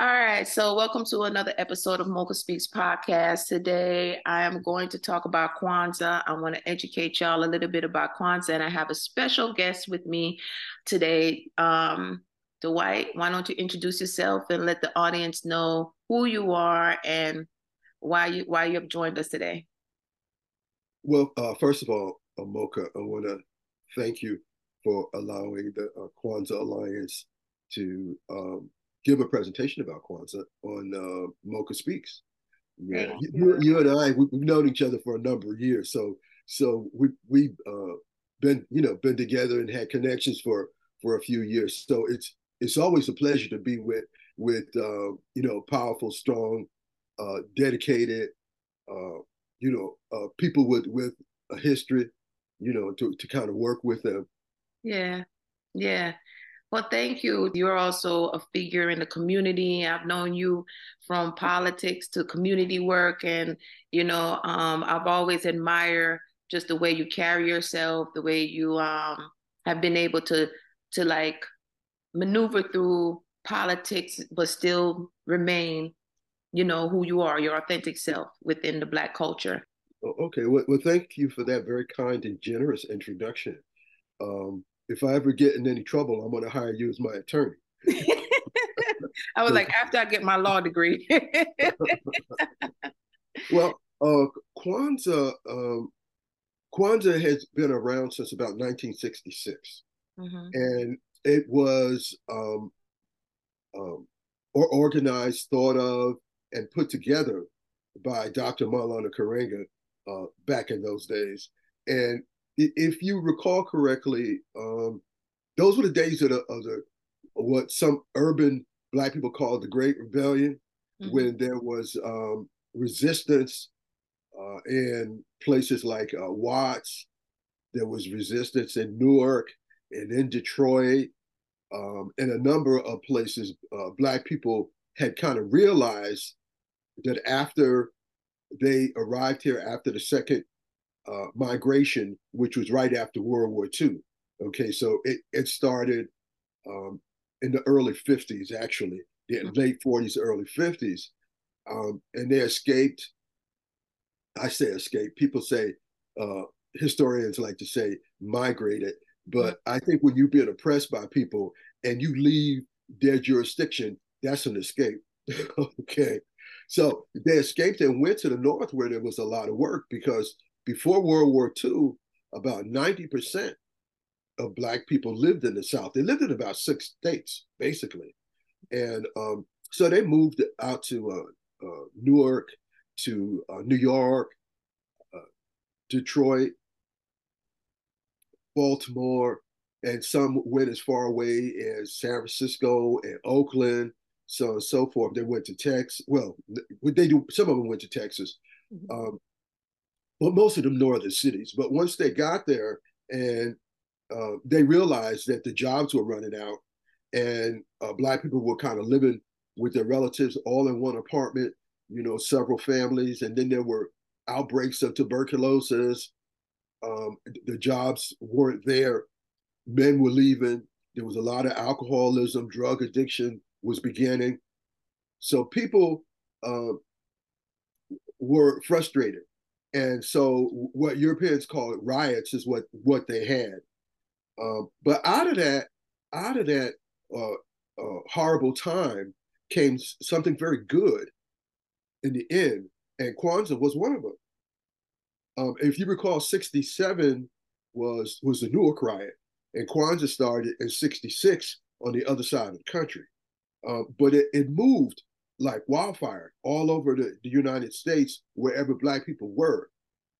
All right, so welcome to another episode of Mokah Speaks podcast. Today, I am going to talk about Kwanzaa. I want to educate y'all a little bit about Kwanzaa, and I have a special guest with me today. Um, Dwight, why don't you introduce yourself and let the audience know who you are and why you why you have joined us today? Well, uh, first of all, uh, Mokah, I want to thank you for allowing the uh, Kwanzaa Alliance to um, give a presentation about Kwanzaa on uh, Mokah Speaks. Yeah, you, you, and I, we, have known each other for a number of years, so so we we've uh, been you know been together and had connections for for a few years. So it's it's always a pleasure to be with with uh, you know powerful, strong, uh, dedicated, uh, you know uh, people with with a history, you know, to to kind of work with them. Yeah, yeah. Well, thank you. You're also a figure in the community. I've known you from politics to community work, and you know, um, I've always admired just the way you carry yourself, the way you um, have been able to to like maneuver through politics, but still remain, you know, who you are, your authentic self within the Black culture. Okay, well, well thank you for that very kind and generous introduction. Um, if I ever get in any trouble, I'm going to hire you as my attorney. I was like, after I get my law degree. well, uh, Kwanzaa, um, Kwanzaa has been around since about 1966, mm-hmm. and it was um, um, or organized, thought of, and put together by Dr. Maulana Karenga uh, back in those days. And if you recall correctly, um, those were the days of the, of the what some urban black people called the Great Rebellion, mm-hmm. when there was um, resistance uh, in places like uh, Watts. There was resistance in Newark and in Detroit, um, and a number of places. Uh, black people had kind of realized that after they arrived here after the second uh, migration, which was right after World War II. Okay, so it, it started um, in the early 50s, actually, the mm-hmm. late 40s, early 50s. Um, and they escaped. I say escaped. People say, uh, historians like to say migrated. But mm-hmm. I think when you've been oppressed by people and you leave their jurisdiction, that's an escape. okay. So they escaped and went to the north where there was a lot of work because before World War II, about 90% of Black people lived in the South. They lived in about six states, basically. And um, so they moved out to uh, uh, Newark, to uh, New York, uh, Detroit, Baltimore, and some went as far away as San Francisco and Oakland, so and so forth. They went to Texas. Well, they do. Some of them went to Texas. Mm-hmm. Um, well, most of them northern cities. But once they got there and uh, they realized that the jobs were running out and uh, black people were kind of living with their relatives all in one apartment, you know, several families. And then there were outbreaks of tuberculosis. Um, the jobs weren't there. Men were leaving. There was a lot of alcoholism, drug addiction was beginning. So people uh, were frustrated and so what Europeans call riots is what what they had. Um, but out of that, out of that uh, uh, horrible time came something very good in the end, and Kwanzaa was one of them. Um, if you recall, '67 was was the Newark riot, and Kwanzaa started in '66 on the other side of the country. Uh, but it, it moved like wildfire all over the, the United States, wherever Black people were,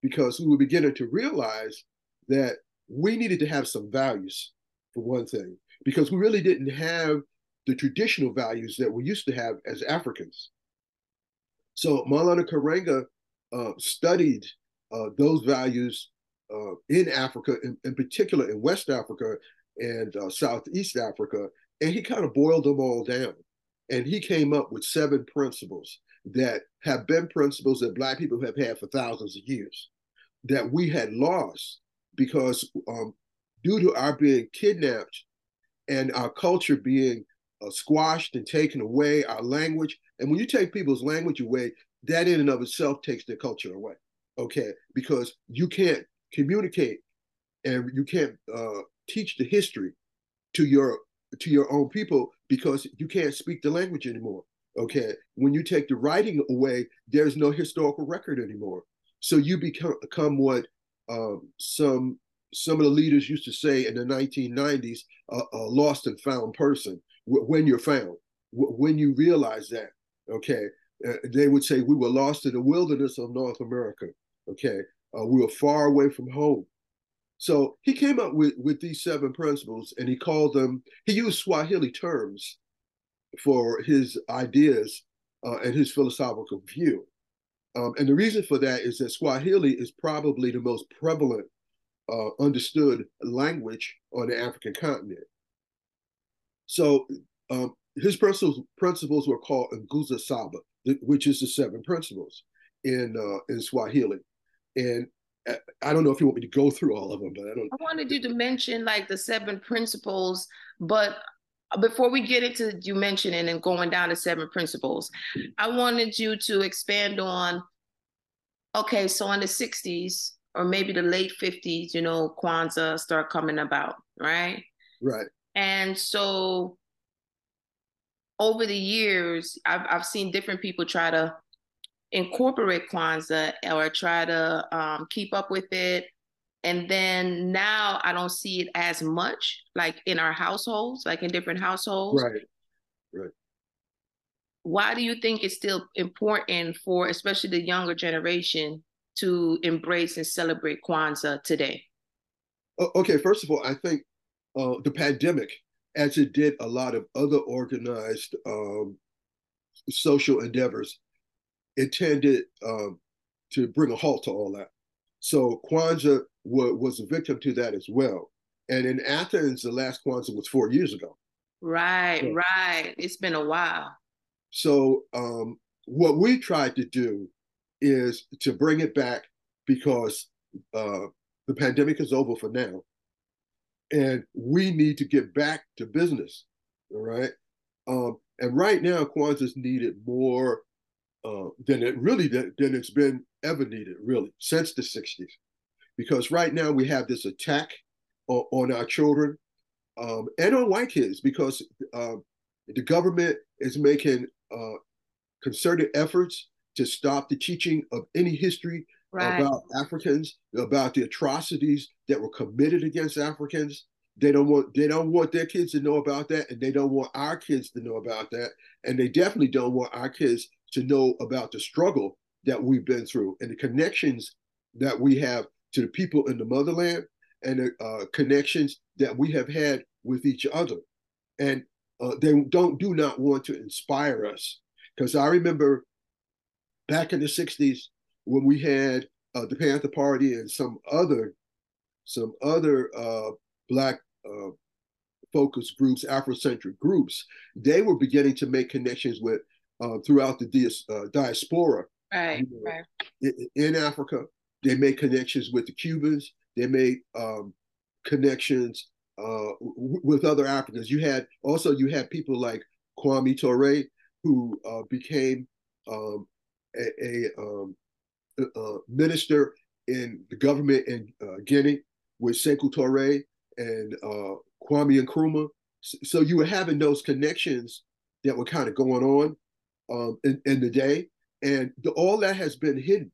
because we were beginning to realize that we needed to have some values, for one thing, because we really didn't have the traditional values that we used to have as Africans. So Maulana Karenga uh, studied uh, those values uh, in Africa, in, in, particular in West Africa and uh, Southeast Africa, and he kind of boiled them all down. And he came up with seven principles that have been principles that Black people have had for thousands of years that we had lost because um, due to our being kidnapped and our culture being uh, squashed and taken away, our language. And when you take people's language away, that in and of itself takes their culture away. Okay, because you can't communicate and you can't uh, teach the history to your to your own people because you can't speak the language anymore. Okay, when you take the writing away, there's no historical record anymore. So you become, become what um, some some of the leaders used to say in the 1990s: uh, a lost and found person. when you're found, when you realize that, okay, uh, they would say we were lost in the wilderness of North America. Okay, uh, we were far away from home. So he came up with with these seven principles, and he called them. He used Swahili terms for his ideas uh, and his philosophical view. Um, and the reason for that is that Swahili is probably the most prevalent, uh, understood language on the African continent. So um, his principles, principles were called Nguzo Saba, which is the seven principles in uh, in Swahili. And I don't know if you want me to go through all of them, but I don't. I wanted you to mention like the seven principles, but before we get into you mentioning and going down to seven principles, I wanted you to expand on okay, so in the 60s or maybe the late 50s, you know, Kwanzaa start coming about, right? Right. And so over the years, I've I've seen different people try to incorporate Kwanzaa or try to um, keep up with it and then now I don't see it as much like in our households, like in different households. Right. Right. Why do you think it's still important for especially the younger generation to embrace and celebrate Kwanzaa today? Okay, first of all, I think uh, the pandemic, as it did a lot of other organized um, social endeavors, it tended um, to bring a halt to all that. So Kwanzaa was a victim to that as well. And in Athens, the last Kwanzaa was four years ago. Right, so, right. It's been a while. So um, what we tried to do is to bring it back because uh, the pandemic is over for now, and we need to get back to business. All right. Um, and right now, Kwanzaa is needed more uh, than it really than it's been ever needed, really, since the 60s because right now we have this attack on, on our children um, and on white kids because uh, the government is making uh, concerted efforts to stop the teaching of any history right. about Africans, about the atrocities that were committed against Africans. They don't want they don't want their kids to know about that, and they don't want our kids to know about that, and they definitely don't want our kids to know about the struggle that we've been through and the connections that we have to the people in the motherland and the uh, connections that we have had with each other. And uh, they don't do not want to inspire us. Because I remember back in the 60s when we had uh, the Panther Party and some other some other uh, black uh, focus groups, Afrocentric groups, they were beginning to make connections with uh, throughout the diaspora right, you know, right. in, in Africa they made connections with the Cubans. They made um, connections uh, w- with other Africans. You had also you had people like Kwame Ture who uh, became um, a, a, um, a, minister in the government in uh, Guinea with Sekou Toure and uh, Kwame Nkrumah. So you were having those connections that were kind of going on um, in, in the day, and the, all that has been hidden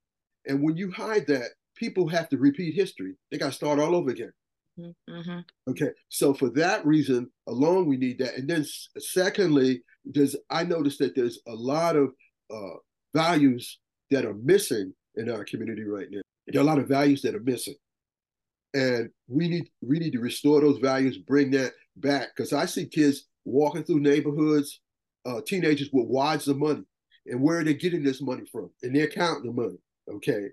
and when you hide that, people have to repeat history. They got to start all over again. Mm-hmm. Okay, so for that reason alone, we need that. And then, secondly, there's I noticed that there's a lot of uh, values that are missing in our community right now. There are a lot of values that are missing, and we need we need to restore those values, bring that back. Because I see kids walking through neighborhoods, uh, teenagers with wads of money, and where are they getting this money from? And they're counting the money. Okay.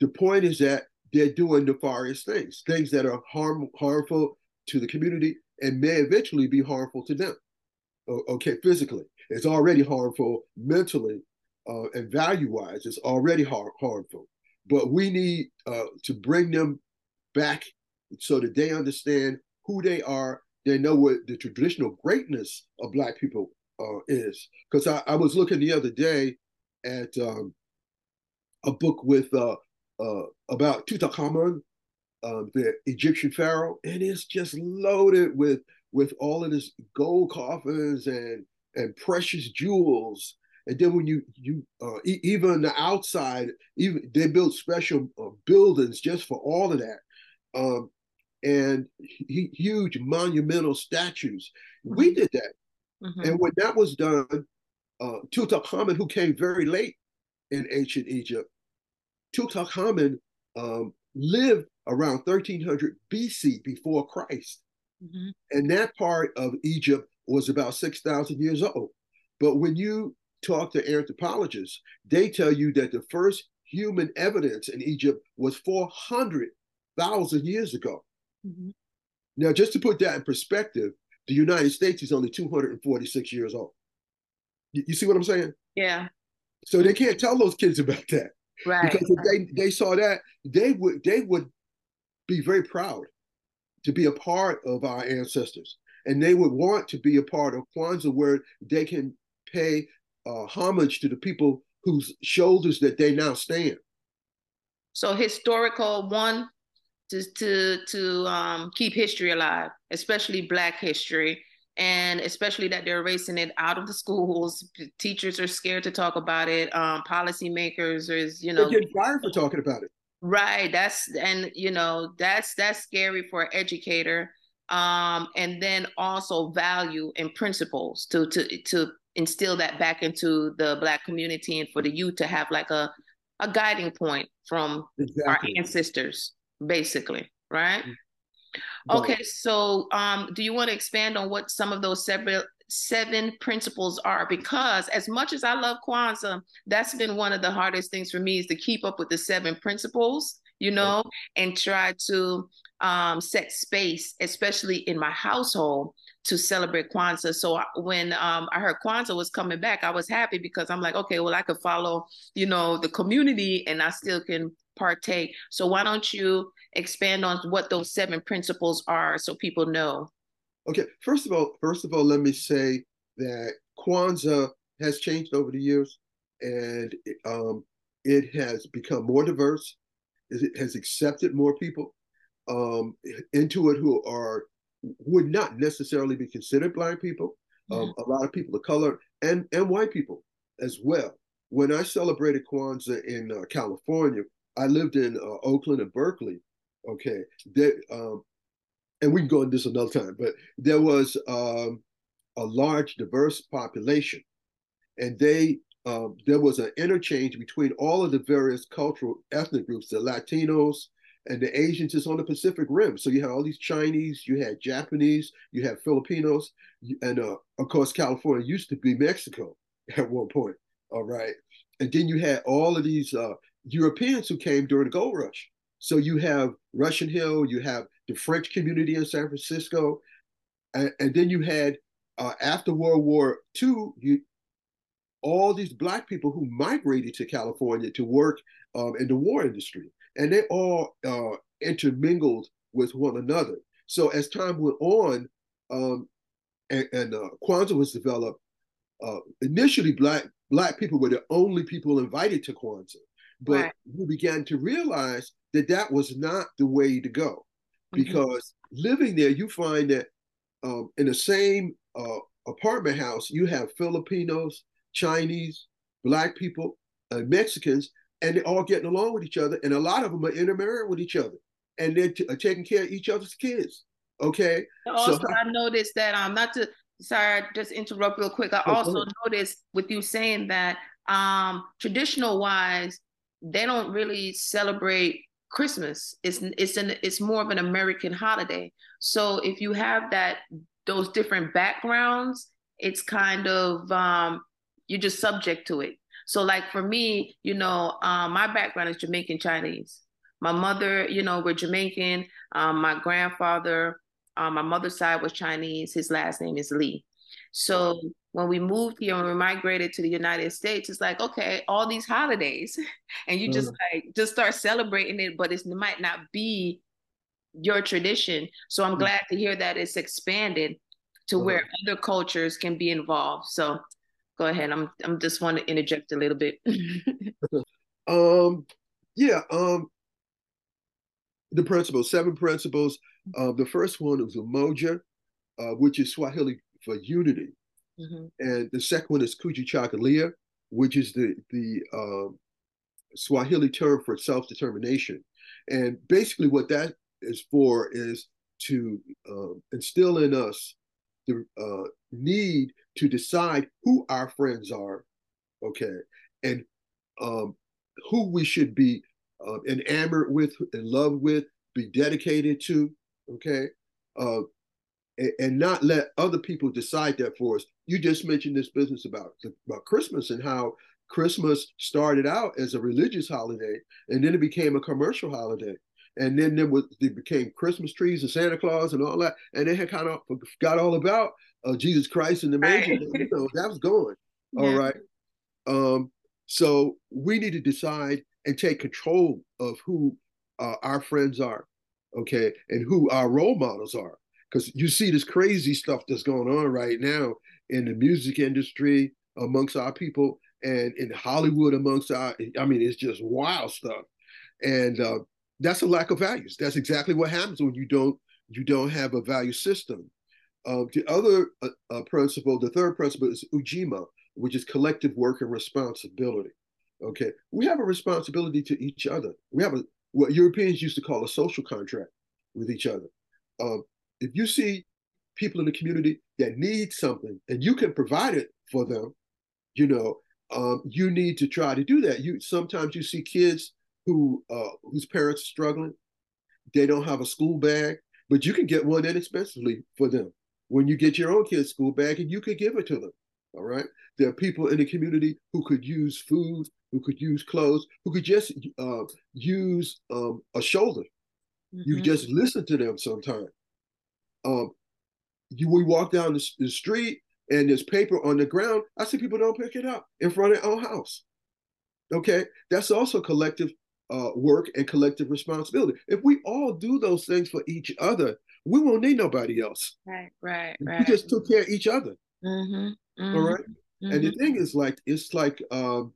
The point is that they're doing nefarious things, things that are harm, harmful to the community and may eventually be harmful to them. Okay, physically, it's already harmful mentally uh, and value wise, it's already har- harmful. But we need uh, to bring them back so that they understand who they are they know what the traditional greatness of Black people uh, is. Because I, I, was looking the other day at um, a book with uh, uh, about Tutankhamun, um, the Egyptian pharaoh, and it's just loaded with with all of this gold coffins and and precious jewels. And then when you you uh, e- even the outside, even they built special uh, buildings just for all of that, um, and he, huge monumental statues. Mm-hmm. We did that, mm-hmm. and when that was done, uh, Tutankhamun, who came very late in ancient Egypt, Tutankhamun um, lived around 1300 BC before Christ. Mm-hmm. And that part of Egypt was about 6,000 years old. But when you talk to anthropologists, they tell you that the first human evidence in Egypt was 400,000 years ago. Mm-hmm. Now, just to put that in perspective, the United States is only 246 years old. You, you see what I'm saying? Yeah. So they can't tell those kids about that. Right. Because if they, they saw that, they would they would be very proud to be a part of our ancestors. And they would want to be a part of Kwanzaa where they can pay uh, homage to the people whose shoulders that they now stand. So historical one to to to um, keep history alive, especially Black history, and especially that they're erasing it out of the schools. Teachers are scared to talk about it. Um, policymakers is you know they're getting fired for talking about it. Right. That's and you know that's that's scary for an educator. Um, and then also value and principles to to to instill that back into the black community and for the youth to have like a a guiding point from exactly. our ancestors, basically, right? Mm-hmm. Okay, so um, do you want to expand on what some of those several seven principles are because as much as I love Kwanzaa, that's been one of the hardest things for me is to keep up with the seven principles, you know, and try to um, set space, especially in my household, to celebrate Kwanzaa. So when um, I heard Kwanzaa was coming back, I was happy because I'm like, okay, well, I could follow, you know, the community and I still can partake. So why don't you expand on what those seven principles are so people know? Okay, first of all, first of all, let me say that Kwanzaa has changed over the years, and um, it has become more diverse. It has accepted more people um, into it who are would not necessarily be considered blind people. Um, a lot of people of color and and white people as well. When I celebrated Kwanzaa in uh, California, I lived in uh, Oakland and Berkeley. Okay, that um, and we can go into this another time, but there was um, a large, diverse population, and they um, there was an interchange between all of the various cultural ethnic groups, the Latinos and the Asians is on the Pacific Rim. So you had all these Chinese, you had Japanese, you had Filipinos, and uh, of course California used to be Mexico at one point. All right, and then you had all of these uh, Europeans who came during the gold rush. So you have Russian Hill, you have the French community in San Francisco, and, and then you had uh, after World War II, you all these black people who migrated to California to work um, in the war industry, and they all uh, intermingled with one another. So as time went on, um, and, and uh, Kwanzaa was developed, uh, initially black black people were the only people invited to Kwanzaa, but right. we began to realize that that was not the way to go mm-hmm. because mm-hmm. living there, you find that um, in the same uh, apartment house, you have Filipinos, Chinese, Black people, and Mexicans, and they're all getting along with each other. And a lot of them are intermarried with each other, and they're t- taking care of each other's kids. Okay. Also, so, I noticed that um, not to sorry, I just interrupt real quick. I also noticed with you saying that um, traditional wise, they don't really celebrate Christmas. It's it's an it's more of an American holiday. So if you have that those different backgrounds, it's kind of um, you're just subject to it. So like for me, you know, um, my background is Jamaican Chinese. My mother, you know, we're Jamaican. Um, my grandfather, um, my mother's side was Chinese. His last name is Lee. So when we moved here and we migrated to the United States, it's like, okay, all these holidays, and you just mm-hmm. like just start celebrating it, but it might not be your tradition. So I'm mm-hmm. glad to hear that it's expanded to uh-huh. where other cultures can be involved. So go ahead. I'm I'm just want to interject a little bit. um yeah, um the principles, seven principles. Uh, the first one was Umoja, uh, which is Swahili for unity. Mm-hmm. And the second one is Kujichagulia, which is the the um, Swahili term for self determination. And basically, what that is for is to um, instill in us the uh, need to decide who our friends are, okay, and um, who we should be uh, enamored with, in love with, be dedicated to, okay, uh, and, and, not let other people decide that for us. You just mentioned this business about about Christmas and how Christmas started out as a religious holiday, and then it became a commercial holiday. And then there was they became Christmas trees and Santa Claus and all that, and they had kind of forgot all about uh, Jesus Christ and the manger. Right. You know, that was going. Yeah. All right. Um, so we need to decide and take control of who uh, our friends are, okay, and who our role models are. Because you see this crazy stuff that's going on right now in the music industry amongst our people and in Hollywood amongst our, I mean, it's just wild stuff. And uh, that's a lack of values. That's exactly what happens when you don't you don't have a value system. Uh, the other uh, uh, principle, the third principle is ujima, which is collective work and responsibility. Okay, we have a responsibility to each other. We have a what Europeans used to call a social contract with each other. Um, if you see people in the community that need something and you can provide it for them, you know, um, you need to try to do that. You sometimes you see kids who uh, whose parents are struggling, they don't have a school bag, but you can get one inexpensively for them. When you get your own kid's school bag, and you could give it to them. All right. There are people in the community who could use food, who could use clothes, who could just uh, use um, a shoulder. Mm-hmm. You just listen to them sometimes. Um, you, we walk down the, the, street and there's paper on the ground. I see people don't pick it up in front of their own house. Okay, that's also collective uh, work and collective responsibility. If we all do those things for each other, we won't need nobody else. Right, right, right. We just took care of each other. Mm-hmm, mm-hmm, all right? mm-hmm. And the thing is, like, it's like um,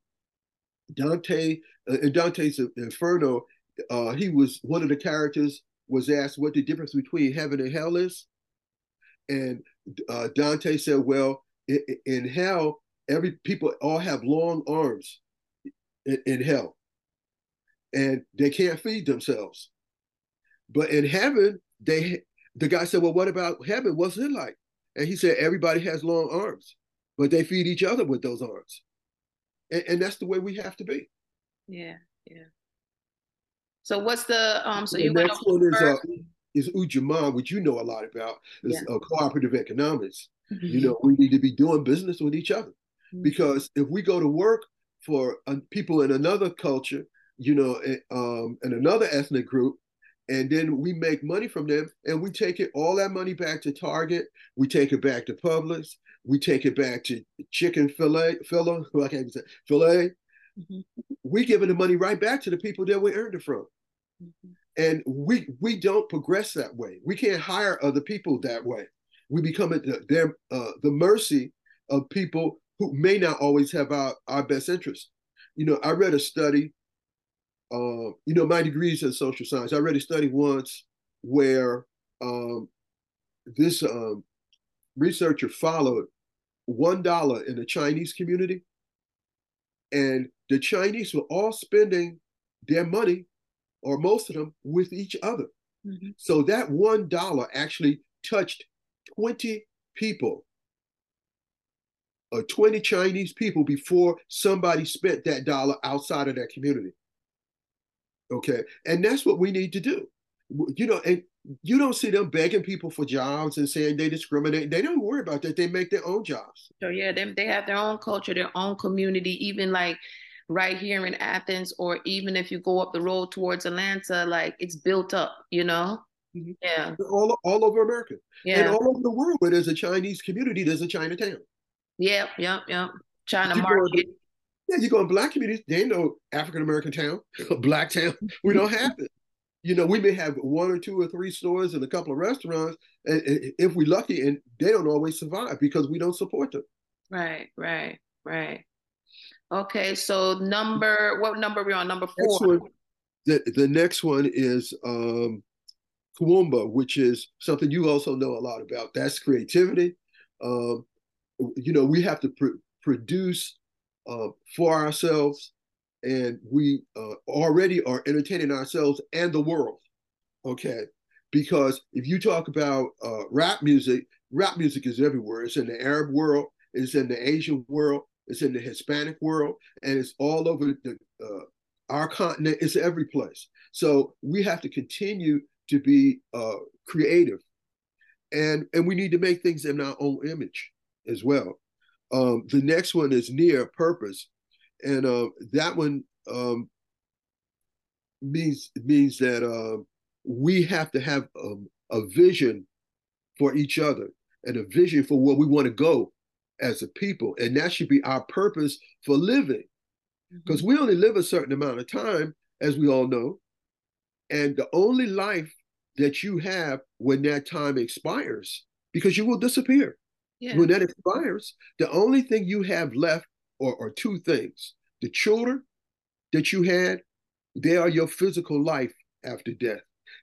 Dante uh, in Dante's Inferno. Uh, he was one of the characters was asked what the difference between heaven and hell is, and uh, Dante said, "Well, in, in, hell, every people all have long arms in, in hell, and they can't feed themselves. But in heaven, they the guy said, Well, what about heaven? What's it like? And he said, Everybody has long arms, but they feed each other with those arms. And, and that's the way we have to be. Yeah, yeah. So what's the um so you next one is uh, is Ujamaa, which you know a lot about, is yeah. uh, cooperative economics. Mm-hmm. You know, we need to be doing business with each other. Mm-hmm. Because if we go to work for uh, people in another culture, you know, eh, um, and another ethnic group, and then we make money from them and we take it all that money back to target we take it back to publix we take it back to chicken fillet fillet i can't even say fillet mm-hmm. we giving the money right back to the people that we earned it from mm-hmm. and we we don't progress that way we can't hire other people that way we become at the, their, uh, the mercy of people who may not always have our, our best interest you know i read a study uh, you know, my degree is in social science. I read a study once where um, this um, researcher followed one dollar in the Chinese community, and the Chinese were all spending their money, or most of them, with each other. Mm-hmm. So that one dollar actually touched 20 people, or 20 Chinese people before somebody spent that dollar outside of that community. Okay. And that's what we need to do. You know, and you don't see them begging people for jobs and saying they discriminate. They don't worry about that. They make their own jobs. So yeah, they, they have their own culture, their own community, even like right here in Athens, or even if you go up the road towards Atlanta, like it's built up, you know? Mm-hmm. Yeah. All, all over America. Yeah. And all over the world where there's a Chinese community, there's a Chinatown. Yep, yep, yep. China market. Yeah, you go in black communities, they know African American town, black town. We don't have it. you know, we may have one or two or three stores and a couple of restaurants, and, and if we're lucky, and they don't always survive because we don't support them. Right, right, right. Okay, so number what number are we on? Number four. One, the the next one is um Kuumba, which is something you also know a lot about. That's creativity. Um, you know, we have to pr- produce uh, for ourselves and we uh, already are entertaining ourselves and the world. Okay, because if you talk about uh, rap music, rap music is everywhere. It's in the Arab world, it's in the Asian world, it's in the Hispanic world, and it's all over the uh, our continent. It's every place. So we have to continue to be uh, creative, and and we need to make things in our own image as well. Um, the next one is Nia purpose, and uh, that one um, means means that uh, we have to have um, a vision for each other and a vision for where we want to go as a people, and that should be our purpose for living, because mm-hmm. we only live a certain amount of time, as we all know, and the only life that you have when that time expires, because you will disappear. Yeah. When that expires, the only thing you have left are, are two things the children that you had, they are your physical life after death,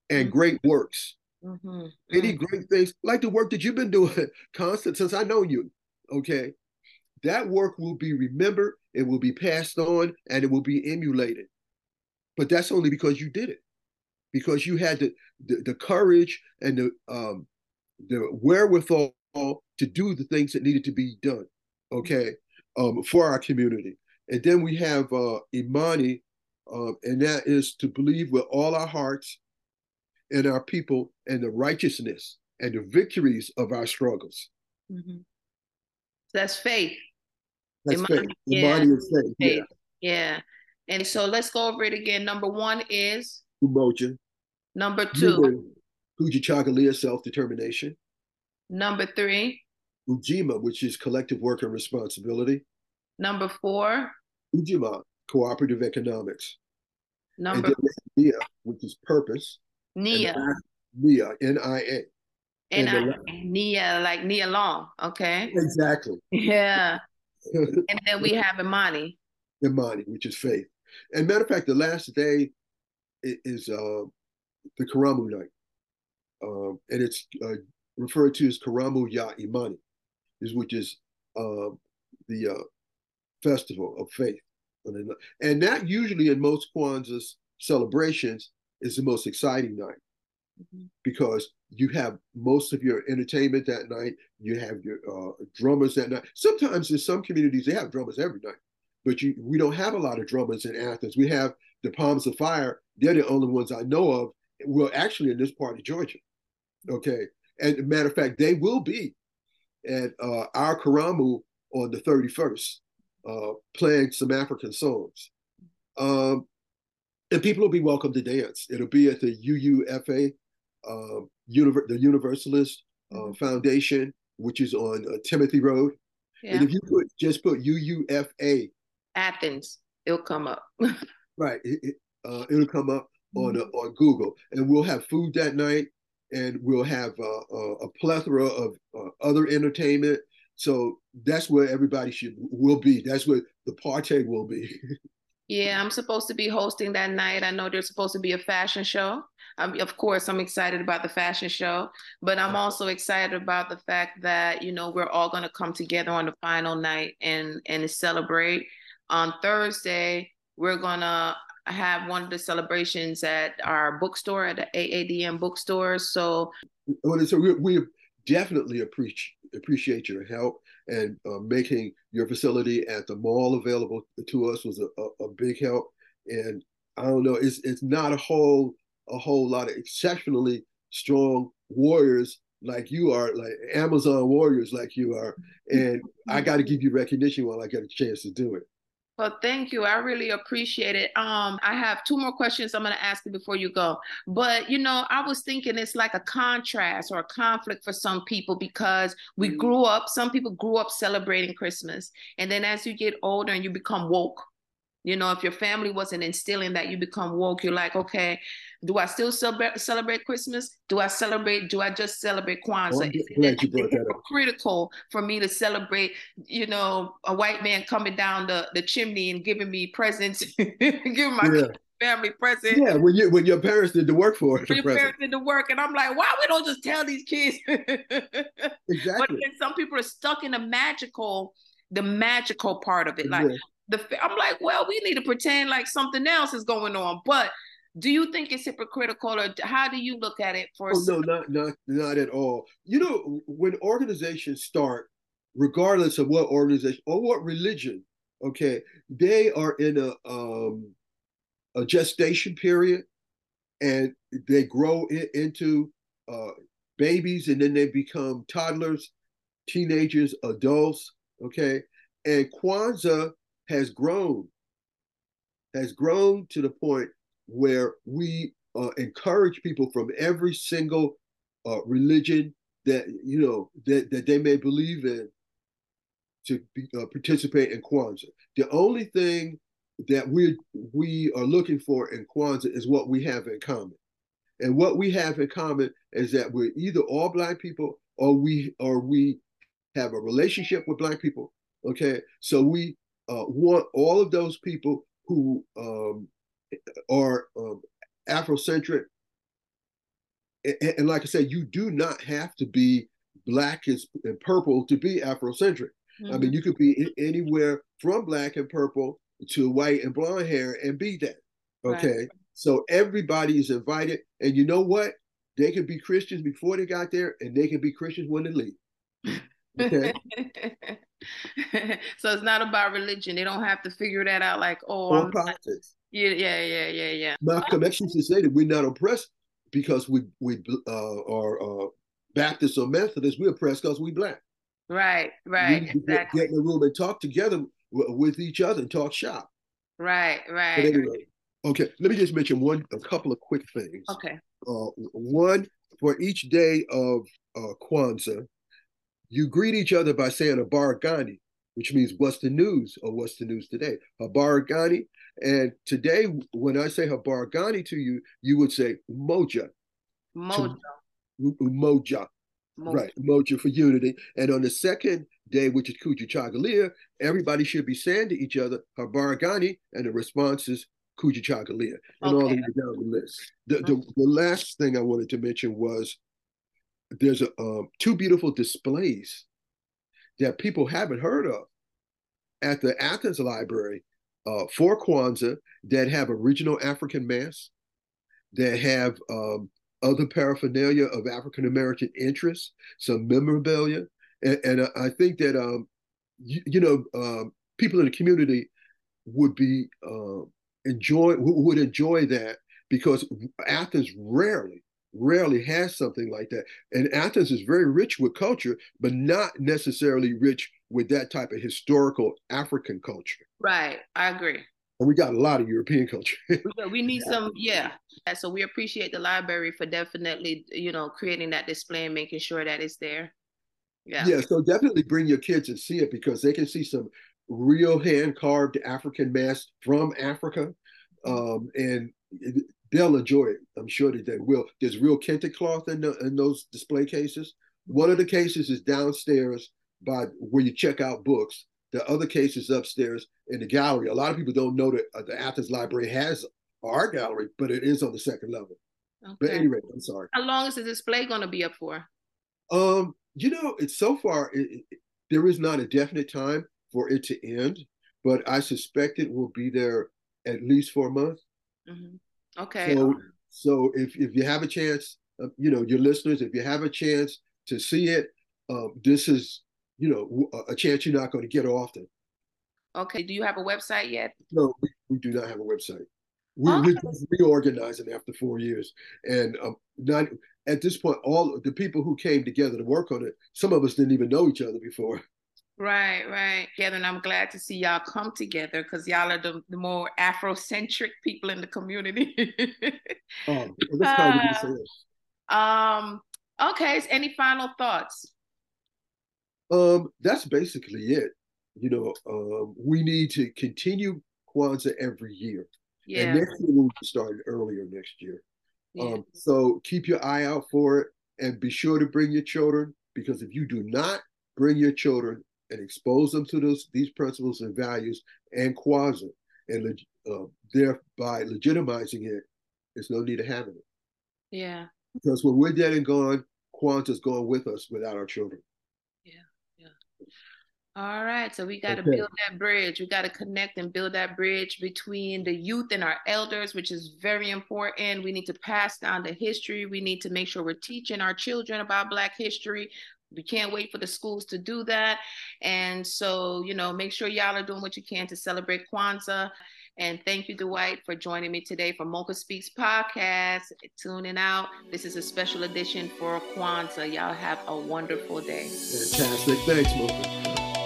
and mm-hmm. great works. Mm-hmm. Any mm-hmm. great things, like the work that you've been doing constant since I know you, okay? That work will be remembered, it will be passed on, and it will be emulated. But that's only because you did it, because you had the the, the courage and the um, the wherewithal to do the things that needed to be done, okay, um, for our community. And then we have uh, Imani, uh, and that is to believe with all our hearts in our people and the righteousness and the victories of our struggles. Mm-hmm. That's faith. That's faith. Yeah. Faith. faith. Yeah. yeah. And so let's go over it again. Number one is Umoja. Number two, Kujichagulia, self-determination. Number three, Ujima, which is collective work and responsibility. Number four, Ujima, cooperative economics. Number Nia, which is purpose. Nia. Nia. Nia, N-I-A. N-I-A, Nia, like Nia Long, okay? Exactly. Yeah. and then we have Imani. Imani, which is faith. And matter of fact, the last day is uh, the Karamu night. Um, and it's uh, referred to as Karamu Ya Imani, is which is uh, the uh, festival of faith. And that usually in most Kwanzaa celebrations is the most exciting night. Because you have most of your entertainment that night. You have your uh, drummers that night. Sometimes in some communities they have drummers every night, but you, we don't have a lot of drummers in Athens. We have the Palms of Fire. They're the only ones I know of. Well, actually, in this part of Georgia. Okay, and matter of fact, they will be at uh, our Karamu on the 31st uh, playing some African songs. Um, and people will be welcome to dance. It'll be at the UUFA, uh, Univer- the Universalist uh, mm-hmm. Foundation, which is on uh, Timothy Road. Yeah. And if you put just put UUFA, Athens, it'll come up. right, it, it, uh, it'll come up on mm-hmm. on Google, and we'll have food that night, and we'll have uh, a plethora of other entertainment. So that's where everybody should will be. That's where the party will be. yeah, I'm supposed to be hosting that night. I know there's supposed to be a fashion show. Um, of course, I'm excited about the fashion show, but I'm also excited about the fact that you know we're all going to come together on the final night and and celebrate. On Thursday, we're gonna have one of the celebrations at our bookstore at the AADM bookstore. So, so we, we definitely appreciate appreciate your help and uh, making your facility at the mall available to us was a, a, a, big help. And I don't know, it's it's not a whole a whole lot of exceptionally strong warriors like you are, like Amazon warriors like you are. And I got to give you recognition while I get a chance to do it. Well, thank you. I really appreciate it. Um, I have two more questions I'm going to ask you before you go. But you know, I was thinking it's like a contrast or a conflict for some people because we mm-hmm. grew up. Some people grew up celebrating Christmas, and then as you get older and you become woke, You know, if your family wasn't instilling that you become woke, you're like, okay, do I still celebrate, celebrate Christmas? Do I celebrate? Do I just celebrate Kwanzaa? Glad you brought that up. Critical for me to celebrate, you know, a white man coming down the, the chimney and giving me presents, giving my yeah. family presents. Yeah, when you when your parents did the work for it. When your present. parents did the work, and I'm like, why we don't just tell these kids? exactly. But then some people are stuck in the magical, the magical part of it, like. Yeah. The, I'm like, well, we need to pretend like something else is going on, but do you think it's hypocritical or how do you look at it for oh, no not not not at all. You know when organizations start regardless of what organization or what religion okay they are in a um a gestation period and they grow in, into uh babies and then they become toddlers teenagers adults okay? And kwanzaa has grown has grown to the point where we uh, encourage people from every single uh, religion that you know that, that they may believe in to be, uh, participate in Kwanzaa. The only thing that we we are looking for in Kwanzaa is what we have in common, and what we have in common is that we're either all Black people or we or we have a relationship with Black people. Okay, so we uh, want all of those people who um, are um, Afrocentric. And, and, like I said, you do not have to be black and purple to be Afrocentric. Mm-hmm. I mean, you could be anywhere from black and purple to white and blonde hair and be that. Okay. Right. So everybody is invited. And you know what? They could be Christians before they got there, and they can be Christians when they leave. Okay. so it's not about religion. They don't have to figure that out like, oh, or I'm politics. Yeah, yeah, yeah, yeah, yeah. Malcolm X used to say that we're not oppressed because we we uh, are uh, Baptists or Methodists. We're oppressed because we black. Right, right, we exactly. Get, get in the room and talk together with each other and talk shop. Right, right. Anyway, okay, let me just mention one, a couple of quick things. Okay. Uh, one for each day of uh, Kwanzaa, you greet each other by saying Habari Gani, which means what's the news or what's the news today. Habari Gani and today, when I say Habari Gani to you, you would say Moja. Moja. Moja. Right, Moja for unity. And on the second day, which is Kujichagulia, everybody should be saying to each other Habari Gani, and the response is Kujichagulia, and okay. all the way down the list. The, the, the, last thing I wanted to mention was there's a, um, two beautiful displays that people haven't heard of at the Athens Library uh, for Kwanzaa that have original African masks, that have um, other paraphernalia of African American interest, some memorabilia, and, and I think that um, you, you, know um, people in the community would be uh, enjoy would enjoy that because Athens rarely rarely has something like that. And Athens is very rich with culture, but not necessarily rich with that type of historical African culture. Right. I agree. And we got a lot of European culture. we need some, yeah. So we appreciate the library for definitely, you know, creating that display and making sure that it's there. Yeah. Yeah. So definitely bring your kids and see it because they can see some real hand carved African masks from Africa. Um, and they'll enjoy it. I'm sure that they will. There's real kente cloth in the, in those display cases. One of the cases is downstairs by where you check out books. The other case is upstairs in the gallery. A lot of people don't know that uh, the Athens Library has an art gallery, but it is on the second level. Okay. But anyway, I'm sorry. How long is the display going to be up for? Um, you know, it's so far it, it, there is not a definite time for it to end, but I suspect it will be there at least for a month. Mm-hmm. Okay. So, so if if you have a chance, uh, you know, your listeners, if you have a chance to see it, um, this is, you know, a, a chance you're not going to get often. Okay. Do you have a website yet? No, we, we do not have a website. We, okay. We're just reorganizing after four years, and um, not at this point. All the people who came together to work on it, some of us didn't even know each other before. Right, right. Yeah, and I'm glad to see y'all come together because y'all are the, the, more Afrocentric people in the community. oh, well, uh, Um. Okay. Any final thoughts? Um. That's basically it. You know, um, we need to continue Kwanzaa every year. Yeah. And next year we'll start earlier next year. yeah. Um, so keep your eye out for it and be sure to bring your children because if you do not bring your children and expose them to those these principles and values and Kwanzaa and uh, thereby legitimizing it, there's no need of having it. yeah. Because when we're dead and gone, Kwanzaa's going with us without our children. Yeah, yeah. All right, so we got to Okay. build that bridge. We got to connect and build that bridge between the youth and our elders, which is very important. We need to pass down the history. We need to make sure we're teaching our children about Black history. We can't wait for the schools to do that. And so, you know, make sure y'all are doing what you can to celebrate Kwanzaa. And thank you, Dwight, for joining me today for Mokah Speaks podcast. Tuning out. This is a special edition for Kwanzaa. Y'all have a wonderful day. Fantastic. Thanks, Mokah.